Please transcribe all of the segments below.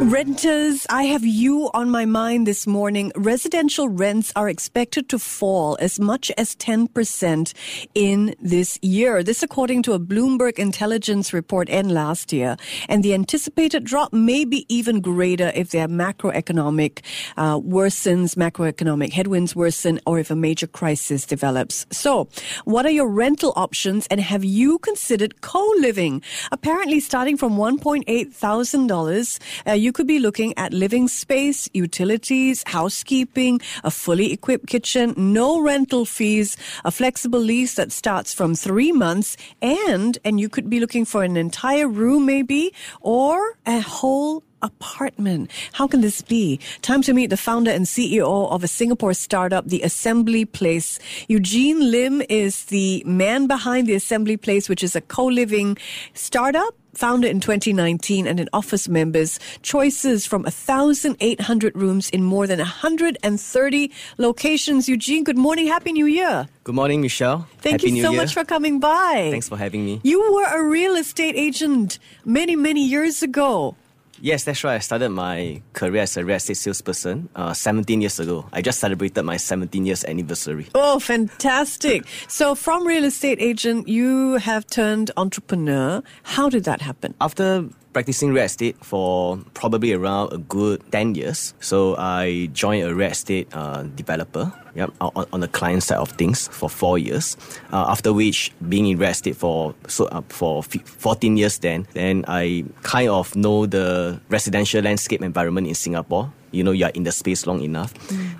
Renters, I have you on my mind this morning. Residential rents are expected to fall as much as 10% in this year. This according to a Bloomberg intelligence report end last year. And the anticipated drop may be even greater if their macroeconomic uh, worsens, macroeconomic headwinds worsen, or if a major crisis develops. So, what are your rental options and have you considered co-living? Apparently starting from $1.8 thousand, uh, you could be looking at living space, utilities, housekeeping, a fully equipped kitchen, no rental fees, a flexible lease that starts from three months, and and you could be looking for an entire room maybe or a whole apartment. How can this be? Time to meet the founder and CEO of a Singapore startup, the Assembly Place. Eugene Lim is the man behind the Assembly Place, which is a co-living startup founded in 2019 and it offers members choices from 1,800 rooms in more than 130 locations. Eugene, good morning. Happy New Year. Good morning, Michelle. Thank Happy you New so Year. much for coming by. Thanks for having me. You were a real estate agent many, many years ago. Yes, that's right. I started my career as a real estate salesperson uh, 17 years ago. I just celebrated my 17 years anniversary. Oh, fantastic. So, from real estate agent, you have turned entrepreneur. How did that happen? After practicing real estate for probably around a good 10 years, so I joined a real estate uh, developer yep, on, on the client side of things for four years. Uh, after which, being in real estate for so uh, for 14 years, then then I kind of know the residential landscape environment in Singapore. You know, you're in the space long enough.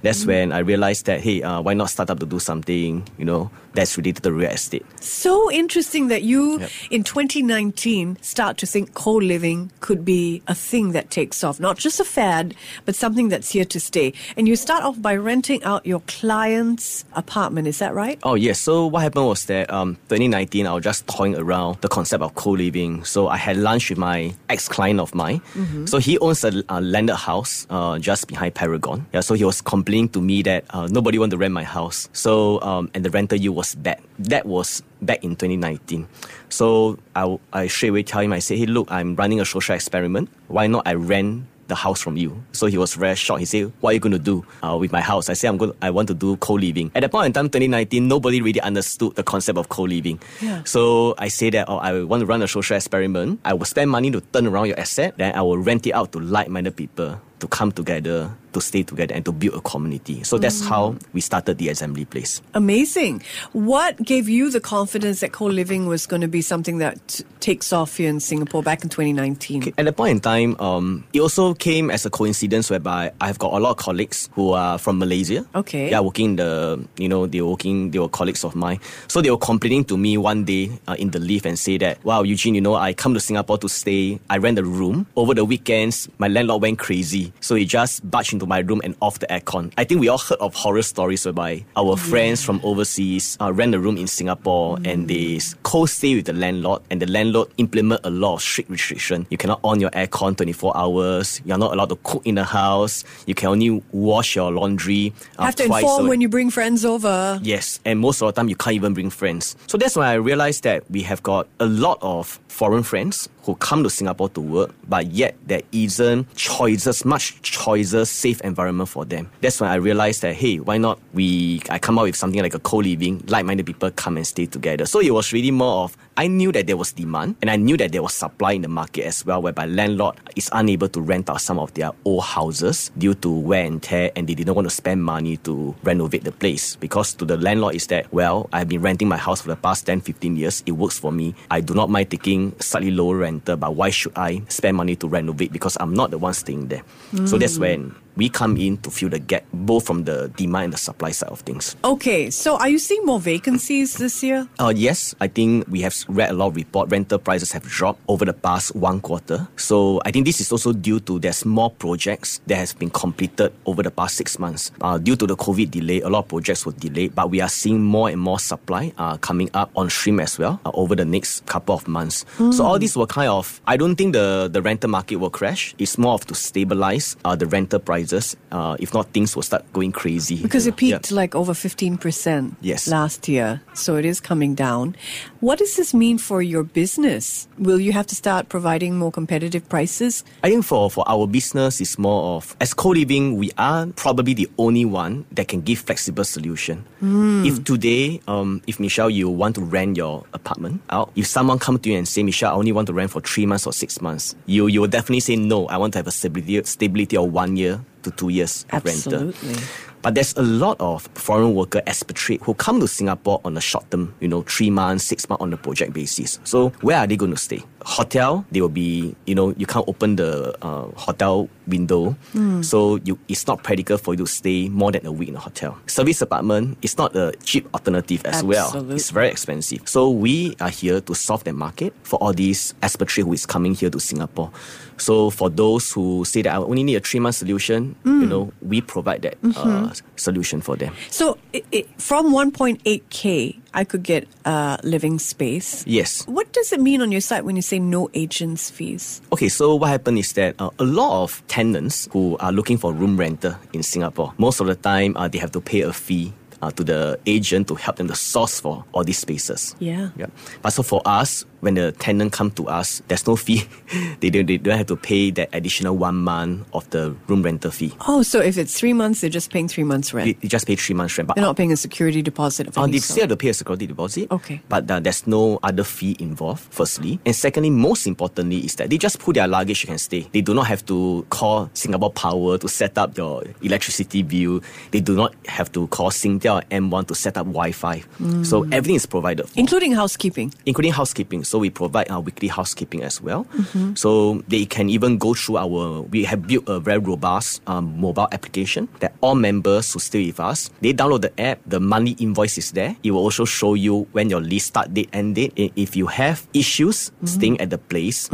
That's when I realized that hey, uh, why not start up to do something you know that's related to real estate. So interesting that you, Yep. in 2019, start to think co living could be a thing that takes off, not just a fad, but something that's here to stay. And you start off by renting out your client's apartment, is that right? Oh yes. So what happened was that um 2019 I was just toying around the concept of co-living. So I had lunch with my ex-client of mine. So he owns a, a landed house uh, just behind Paragon. Yeah. So he was complaining to me that uh, nobody wanted to rent my house. So um and the rental yield was bad. That was back in 2019. So I I straight away tell him I said hey look I'm running a social experiment. Why not I rent the house from you. So he was very shocked. He said, "What are you going to do uh, with my house?" I said, "I'm going. I want to do co-living." At that point in time, 2019, nobody really understood the concept of co-living. Yeah. So I say that, "Oh, I want to run a social experiment. I will spend money to turn around your asset. Then I will rent it out to like-minded people to come together, to stay together, and to build a community." So that's how we started the assembly place. Amazing. What gave you the confidence that co living was going to be something that takes off here in Singapore back in 2019? At that point in time, um, it also came as a coincidence whereby I've got a lot of colleagues who are from Malaysia. Okay. Yeah, working in the, you know, they were working, they were colleagues of mine. So they were complaining to me one day uh, in the lift and say that, wow, Eugene, you know, I come to Singapore to stay. I rent a room. Over the weekends, my landlord went crazy. So he just barged into my room and off the aircon. I think we all heard of horror stories whereby our friends from overseas uh, rent a room in Singapore and they co-stay with the landlord and the landlord implement a lot of strict restriction. You cannot on your aircon 24 hours. You're not allowed to cook in the house. You can only wash your laundry uh, Have to inform when you bring friends over. Yes, and most of the time you can't even bring friends. So that's when I realized that we have got a lot of foreign friends who come to Singapore to work, but yet there isn't choices, much choices, safe environment for them. That's when I realized that hey, why not we I come up with something like a co-living, like-minded people come and stay together. So it was really more of I knew that there was demand and I knew that there was supply in the market as well, whereby landlord is unable to rent out some of their old houses due to wear and tear and they didn't want to spend money to renovate the place. Because to the landlord is that, well, I've been renting my house for the past 10, 15 years. It works for me. I do not mind taking slightly lower rental, but why should I spend money to renovate? Because I'm not the one staying there. So that's when we come in to fill the gap, both from the demand and the supply side of things. Okay, so are you seeing more vacancies this year? Uh, yes, I think we have read a lot of report. Rental prices have dropped over the past one quarter. So I think this is also due to there's more projects that has been completed over the past six months. Uh, due to the COVID delay, a lot of projects were delayed, but we are seeing more and more supply uh, coming up on stream as well uh, over the next couple of months. So all these will kind of, I don't think the, the rental market will crash. It's more of to stabilize uh, the rental prices. Uh, if not, things will start going crazy. Because it know. Yeah. peaked like over 15% Yes. last year. So it is coming down. What does this mean for your business? Will you have to start providing more competitive prices? I think for, for our business, it's more of as co-living, we are probably the only one that can give flexible solution. If today, um, if Michelle, you want to rent your apartment out, if someone come to you and say, Michelle, I only want to rent for three months or six months, you you will definitely say no. I want to have a stability stability of one year to two years rental. Uh, But there's a lot of foreign worker expatriate who come to Singapore on a short term, you know, three months, six months on a project basis. So where are they going to stay? Hotel, they will be, you know, you can't open the uh, hotel window. So you, it's not practical for you to stay more than a week in a hotel. Service apartment is not a cheap alternative as well. Absolutely. It's very expensive. So we are here to solve the market for all these expatriate who is coming here to Singapore. So for those who say that I only need a three month solution, you know, we provide that uh, solution for them. So i i from 1.8K, I could get a living space. Yes. What does it mean on your site when you say no agents fees? Okay, so what happened is that uh, a lot of tenants who are looking for room renter in Singapore, most of the time uh, they have to pay a fee. Uh, to the agent to help them to source for all these spaces. Yeah. Yeah. But so for us, when the tenant come to us, there's no fee. they don't they don't have to pay that additional one month of the room rental fee. Oh, so if it's three months, they're just paying three months rent. They, they just pay three months rent. But They're not paying a security deposit of any they still have to pay a security deposit. Okay. But uh, there's no other fee involved, firstly. And secondly, most importantly, is that they just put their luggage, you can stay. They do not have to call Singapore Power to set up your electricity bill. They do not have to call Singtel or M1 to set up Wi Fi. So Mm. everything is provided for Including housekeeping. including housekeeping. So we provide our weekly housekeeping as well. Mm-hmm. So they can even go through our. We have built a very robust um, mobile application that all members who stay with us they download the app. The monthly invoice is there. It will also show you when your lease start date, end date. If you have issues Mm-hmm. staying at the place.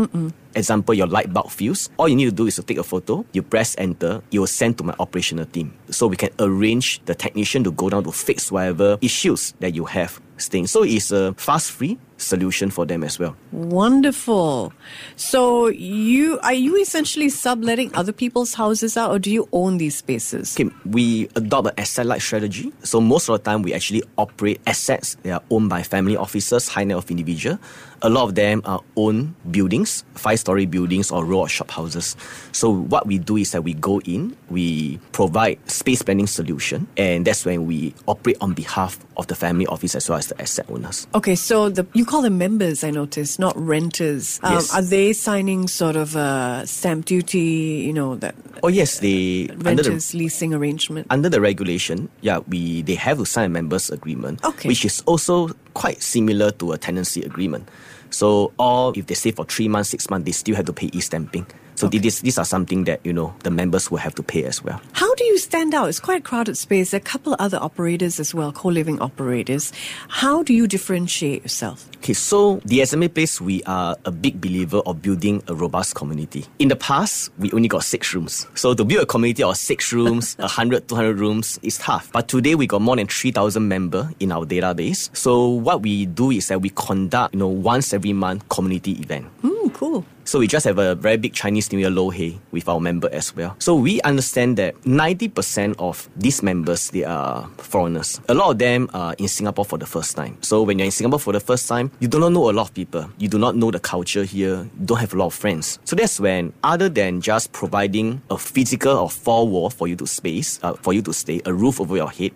Example, your light bulb fuse. All you need to do is to take a photo, you press enter, it will send to my operational team. So we can arrange the technician to go down to fix whatever issues that you have staying. So it's a fast free solution for them as well. Wonderful. So you are you essentially subletting other people's houses out, or do you own these spaces? Okay, we adopt an asset light strategy. So most of the time, we actually operate assets that are owned by family officers, high net worth individual. A lot of them are own buildings, five story buildings or row of shop houses. So what we do is that we go in, we provide space planning solution, and that's when we operate on behalf of the family office as well as the asset owners. Okay, so the you call them members, I noticed, not renters. Um, Yes. Are they signing sort of a stamp duty? You know that Oh yes, they the renters leasing arrangement. under the regulation, yeah, we they have to sign a members agreement, Okay. which is also quite similar to a tenancy agreement. So, or if they stay for three months, six months, they still have to pay e-stamping. So Okay. these these are something that you know the members will have to pay as well. How do you stand out? It's quite a crowded space. There are a couple of other operators as well, co-living operators. How do you differentiate yourself? Okay, so the Assembly Place, we are a big believer of building a robust community. In the past, we only got six rooms. So to build a community of six rooms, 100, 200 rooms is tough. But today we got more than 3,000 members in our database. So what we do is that we conduct, you know, once every month community event. Hmm, cool. So we just have a very big Chinese New Year lo hei with our member as well. So we understand that 90% of these members, they are foreigners. A lot of them are in Singapore for the first time. So when you're in Singapore for the first time, you do not know a lot of people. You do not know the culture here. You don't have a lot of friends. So that's when, other than just providing a physical or four wall for you to space, uh, for you to stay, a roof over your head,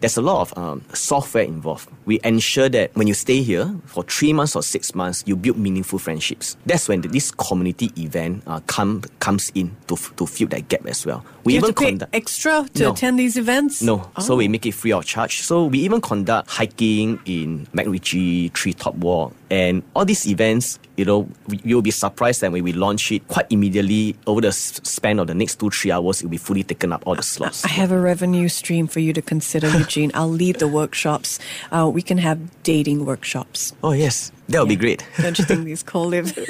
there's a lot of um, software involved. We ensure that when you stay here for three months or six months, you build meaningful friendships. That's when this community event uh, come, comes in to, f- to fill that gap as well. We you even have to pay conduct. extra to No. attend these events? No, so Oh. we make it free of charge. So we even conduct hiking in MacRitchie, Treetop Walk, And all these events, you know, we- you'll be surprised that when we launch it, quite immediately over the span of the next two, three hours, it'll be fully taken up, all the slots. I have a revenue stream for you to consider, Eugene. I'll lead the workshops. Uh, we can have dating workshops. Oh, yes. That would be great. Don't you think these co-live? In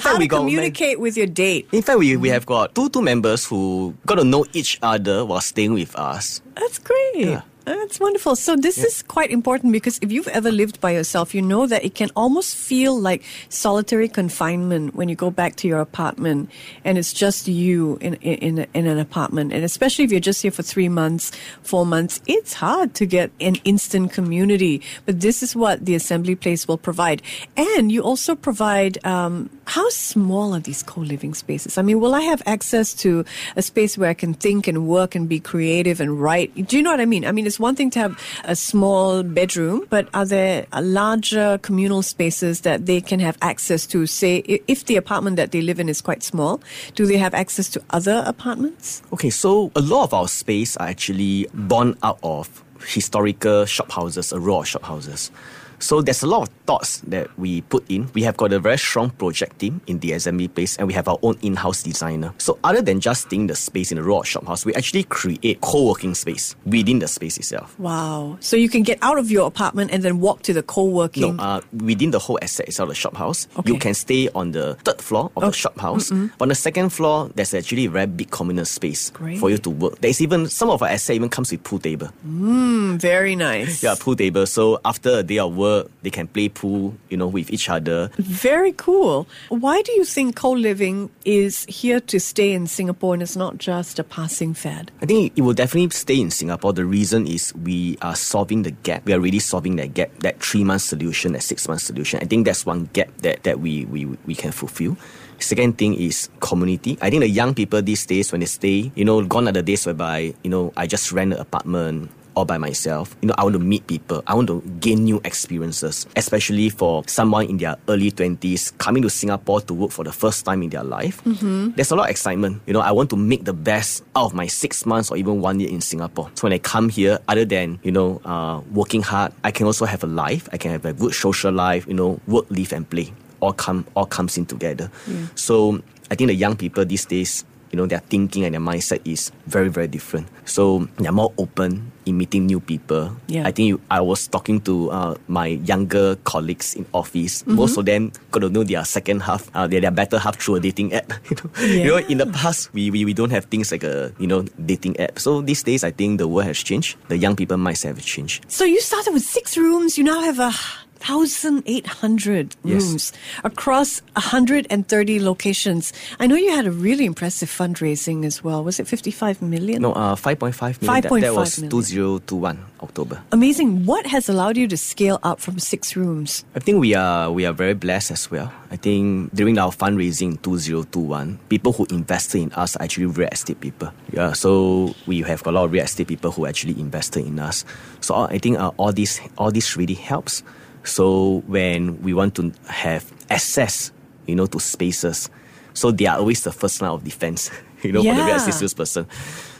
How fact, we to got. communicate with your date. In fact, we, we have got two two members who got to know each other while staying with us. That's great. Yeah. That's wonderful. So this is quite important because if you've ever lived by yourself, you know that it can almost feel like solitary confinement when you go back to your apartment and it's just you in in, in, in an apartment. And especially if you're just here for three months, four months, it's hard to get an instant community. But this is what the assembly place will provide. And you also provide. Um, how small are these co-living spaces? I mean, will I have access to a space where I can think and work and be creative and write? Do you know what I mean? I mean, it's one thing to have a small bedroom, but are there larger communal spaces that they can have access to? Say, if the apartment that they live in is quite small, do they have access to other apartments? Okay, so a lot of our space are actually born out of historical shop houses, a row of shop houses. So there's a lot of thoughts that we put in. We have got a very strong project team in the assembly place and we have our own in-house designer. So other than just staying the space in the raw of shop house, we actually create co-working space within the space itself. Wow. So you can get out of your apartment and then walk to the co-working. uh, within the whole asset itself, the shop house, Okay. you can stay on the third floor of the shop house. On the second floor, there's actually a very big communal space Great. for you to work. There's even some of our asset even comes with pool table. Mm, very nice. Yeah, pool table. So after a day of work, they can play pool, you know, with each other. Very cool. Why do you think co-living is here to stay in Singapore and it's not just a passing fad? I think it will definitely stay in Singapore. The reason is we are solving the gap. We are really solving that gap, that three month solution, that six month solution. I think that's one gap that, that we, we, we can fulfill. Second thing is community. I think the young people these days, when they stay, you know, gone are the days whereby, you know, I just rent an apartment all by myself. You know, I want to meet people. I want to gain new experiences, especially for someone in their early 20s coming to Singapore to work for the first time in their life. There's a lot of excitement. You know, I want to make the best out of my six months or even one year in Singapore. So when I come here, other than, you know, uh, working hard, I can also have a life. I can have a good social life, you know, work, live and play. All come all comes in together. So I think the young people these days you know, their thinking and their mindset is very, very different. So they're more open in meeting new people. Yeah. I think you, I was talking to uh, my younger colleagues in office. Most of them got to know their second half, uh, their, their better half through a dating app. you, know? you know, in the past, we, we, we don't have things like a, you know, dating app. So these days, I think the world has changed. The young people mindset have changed. So you started with six rooms. You now have a 1,800 Yes. rooms across 130 locations. I know you had a really impressive fundraising as well. Was it 55 million? No, uh, 5.5 million. That, that was million. 2021, October. Amazing. What has allowed you to scale up from six rooms? I think we are we are very blessed as well. I think during our fundraising 2021, people who invested in us are actually real estate people. Yeah, so we have got a lot of real estate people who actually invested in us. So I think uh, all this all this really helps. So when we want to have access, you know, to spaces, so they are always the first line of defense, you know, for the real Yeah. estate salesperson.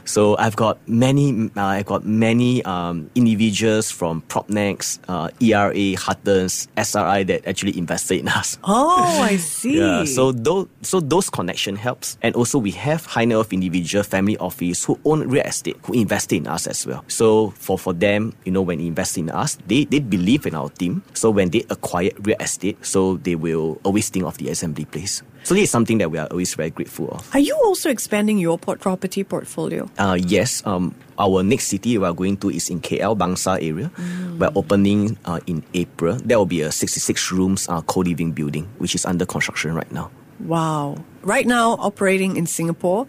So I've got many, uh, I've got many um, individuals from Propnex, uh, ERA, Huttons, SRI that actually invested in us. Oh, I see. Yeah, so those so those connection helps, and also we have high net worth individual, family office who own real estate who invested in us as well. So for for them, you know, when invest in us, they they believe in our team. So when they acquire real estate, so they will always think of the assembly place. So this is something that we are always very grateful of. Are you also expanding your port property portfolio? Uh, yes, um, our next city we are going to is in KL Bangsar area. We're opening uh, in April. There will be a 66 rooms uh, co-living building, which is under construction right now. Wow. Right now, operating in Singapore,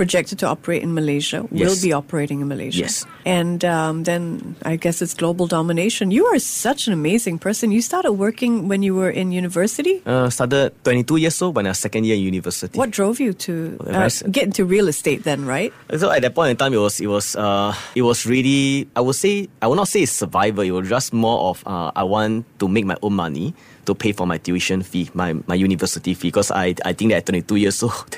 projected to operate in Malaysia, will be operating in Malaysia. Yes. And um, then I guess it's global domination. You are such an amazing person. You started working when you were in university. Uh, started 22 years old when I was second year in university. What drove you to uh, get into real estate then, right? So at that point in time, it was it was uh, it was really I would say I would not say it's survival. It was just more of uh, I want to make my own money. To pay for my tuition fee, my, my university fee, because I, I think that at 22 years old,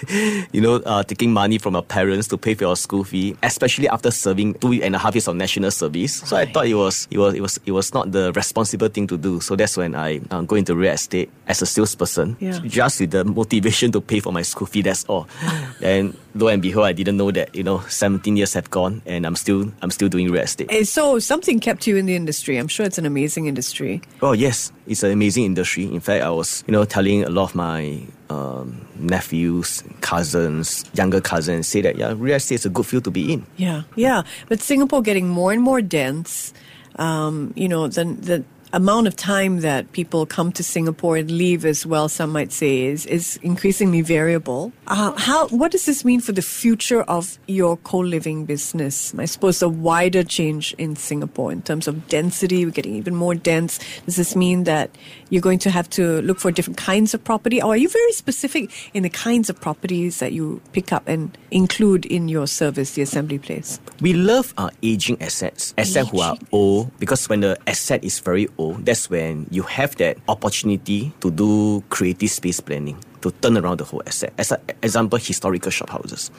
you know, uh, taking money from our parents to pay for your school fee, especially after serving two and a half years of national service. So I thought it was, it was, it was, it was not the responsible thing to do. So that's when I uh, go into real estate as a salesperson, Yeah. just with the motivation to pay for my school fee. That's all. and lo and behold, I didn't know that, you know, 17 years have gone and I'm still, I'm still doing real estate. Eh, So something kept you in the industry. I'm sure it's an amazing industry. Oh yes, it's an amazing industry. In fact, I was you know telling a lot of my um, nephews, cousins, younger cousins, say that yeah, real estate is a good field to be in. Yeah, yeah. But Singapore getting more and more dense. Um, you know, the the amount of time that people come to Singapore and leave as well, some might say, is is increasingly variable. Uh, how? What does this mean for the future of your co-living business? I suppose a wider change in Singapore in terms of density. We're getting even more dense. Does this mean that you're going to have to look for different kinds of property, or are you very specific in the kinds of properties that you pick up and include in your service, the assembly place? We love our aging assets, assets who are old, because when the asset is very old, that's when you have that opportunity to do creative space planning to turn around the whole asset. As an example, historical shop houses.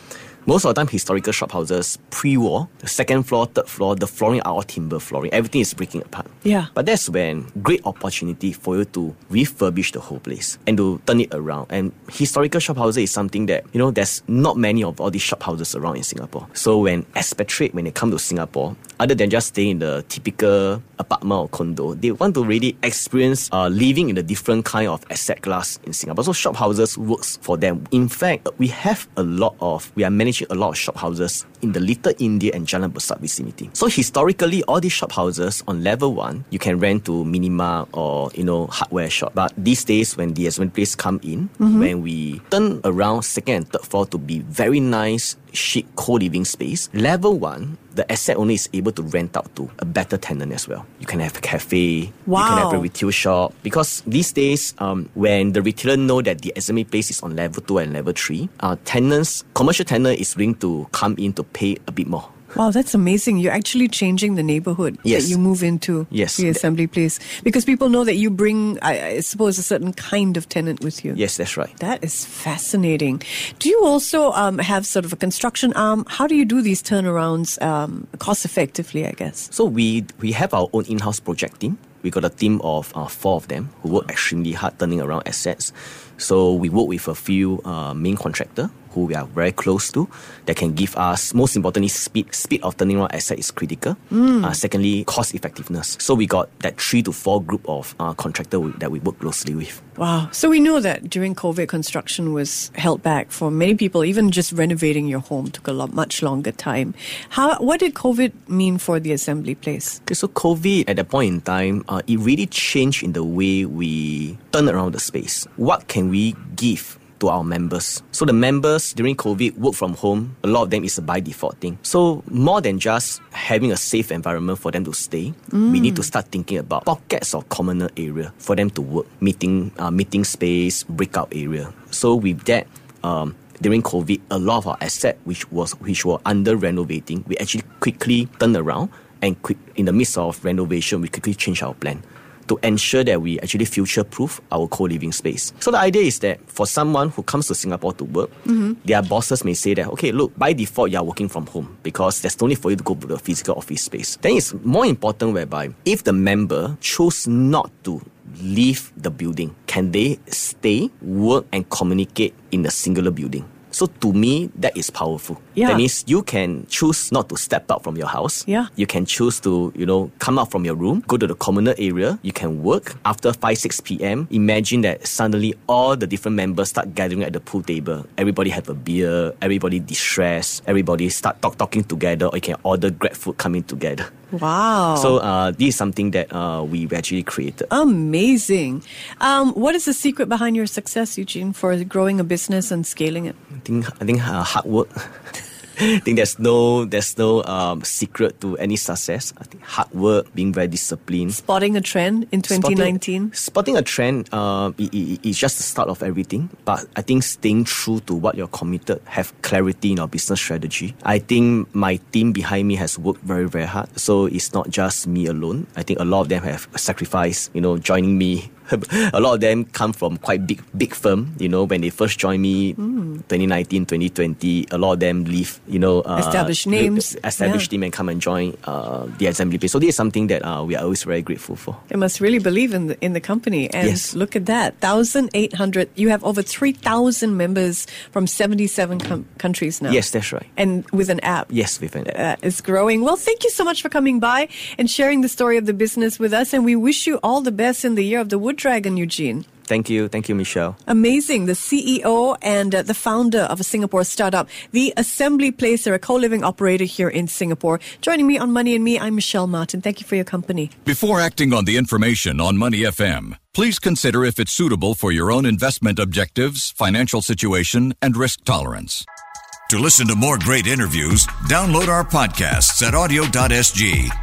Most of the time, historical shop houses pre-war, the second floor, third floor, the flooring are all timber flooring. Everything is breaking apart. Yeah. But that's when great opportunity for you to refurbish the whole place and to turn it around. And historical shop houses is something that, you know, there's not many of all these shop houses around in Singapore. So when expatriate, when they come to Singapore, other than just staying in the typical apartment or condo, they want to really experience uh, living in a different kind of asset class in Singapore. So shop houses works for them. In fact, we have a lot of, we are managing a lot of shop houses in the Little India and Jalan Besar vicinity. So historically, all these shop houses on level one, you can rent to minima or you know hardware shop. But these days, when the assembly place come in, mm-hmm. when we turn around second and third floor to be very nice, chic co-living space, level one, the asset owner is able to rent out to a better tenant as well. You can have a cafe, you can have a retail shop. Because these days, um, when the retailer know that the assembly place is on level two and level three, uh, tenants, commercial tenant is willing to come in to pay a bit more. Wow, that's amazing. You're actually changing the neighborhood Yes. that you move into Yes. the assembly place because people know that you bring, I, I suppose, a certain kind of tenant with you. Yes, that's right. That is fascinating. Do you also um, have sort of a construction arm? How do you do these turnarounds um, cost effectively, I guess? So we we have our own in-house project team. We got a team of uh, four of them who work extremely hard turning around assets. So we work with a few uh, main contractor who we are very close to that can give us most importantly speed. Speed of turning around asset is critical. Uh, secondly, cost effectiveness. So we got that three to four group of uh, contractor we- that we work closely with. Wow. So we know that during COVID, construction was held back for many people. Even just renovating your home took a lot, much longer time. How? What did COVID mean for the assembly place? Okay, so COVID at that point in time, uh, it really changed in the way we turn around the space. What can we give to our members? So the members during COVID work from home. A lot of them is a by default thing. So more than just having a safe environment for them to stay, we need to start thinking about pockets of communal area for them to work, meeting, uh, meeting space, breakout area. So with that. Um, during COVID, a lot of our asset which was which were under renovating, we actually quickly turned around and quick in the midst of renovation, we quickly changed our plan to ensure that we actually future proof our co-living space. So the idea is that for someone who comes to Singapore to work, mm-hmm. their bosses may say that, okay, look, by default you are working from home because there's no need for you to go to the physical office space. Then it's more important whereby if the member chose not to leave the building, can they stay, work and communicate in a singular building? So to me, that is powerful. Yeah. That means you can choose not to step out from your house. Yeah. You can choose to, you know, come out from your room, go to the communal area. You can work after 5, 6 p.m. Imagine that suddenly all the different members start gathering at the pool table. Everybody have a beer, everybody distress, everybody start talk, talking together, or you can order grab food coming together. Wow. So uh, this is something that uh, we actually created. Amazing. Um, what is the secret behind your success, Eugene, for growing a business and scaling it? I think I think uh, hard work. I think there's no there's no um, secret to any success. I think hard work, being very disciplined. Spotting a trend in 2019? Spotting, spotting a trend, uh, it, it, it's just the start of everything. But I think staying true to what you're committed, have clarity in our business strategy. I think my team behind me has worked very, very hard. So it's not just me alone. I think a lot of them have sacrificed, you know, joining me a lot of them come from quite big big firm. You know, when they first joined me, mm. 2019, 2020, a lot of them leave. You know, uh, established names, established yeah. team, and come and join uh, the assembly place. So this is something that uh, we are always very grateful for. They must really believe in the in the company. And yes. look at that, thousand eight hundred. You have over three thousand members from seventy seven com- countries now. Yes, that's right. And with an app. Yes, with an app. Uh, it's growing. Well, thank you so much for coming by and sharing the story of the business with us. And we wish you all the best in the year of the Wood Dragon, Eugene. Thank you. Thank you, Michelle. Amazing. The CEO and uh, the founder of a Singapore startup, the Assembly Place, they're a co-living operator here in Singapore. Joining me on Money and Me, I'm Michelle Martin. Thank you for your company. Before acting on the information on Money FM, please consider if it's suitable for your own investment objectives, financial situation, and risk tolerance. To listen to more great interviews, download our podcasts at awedio.sg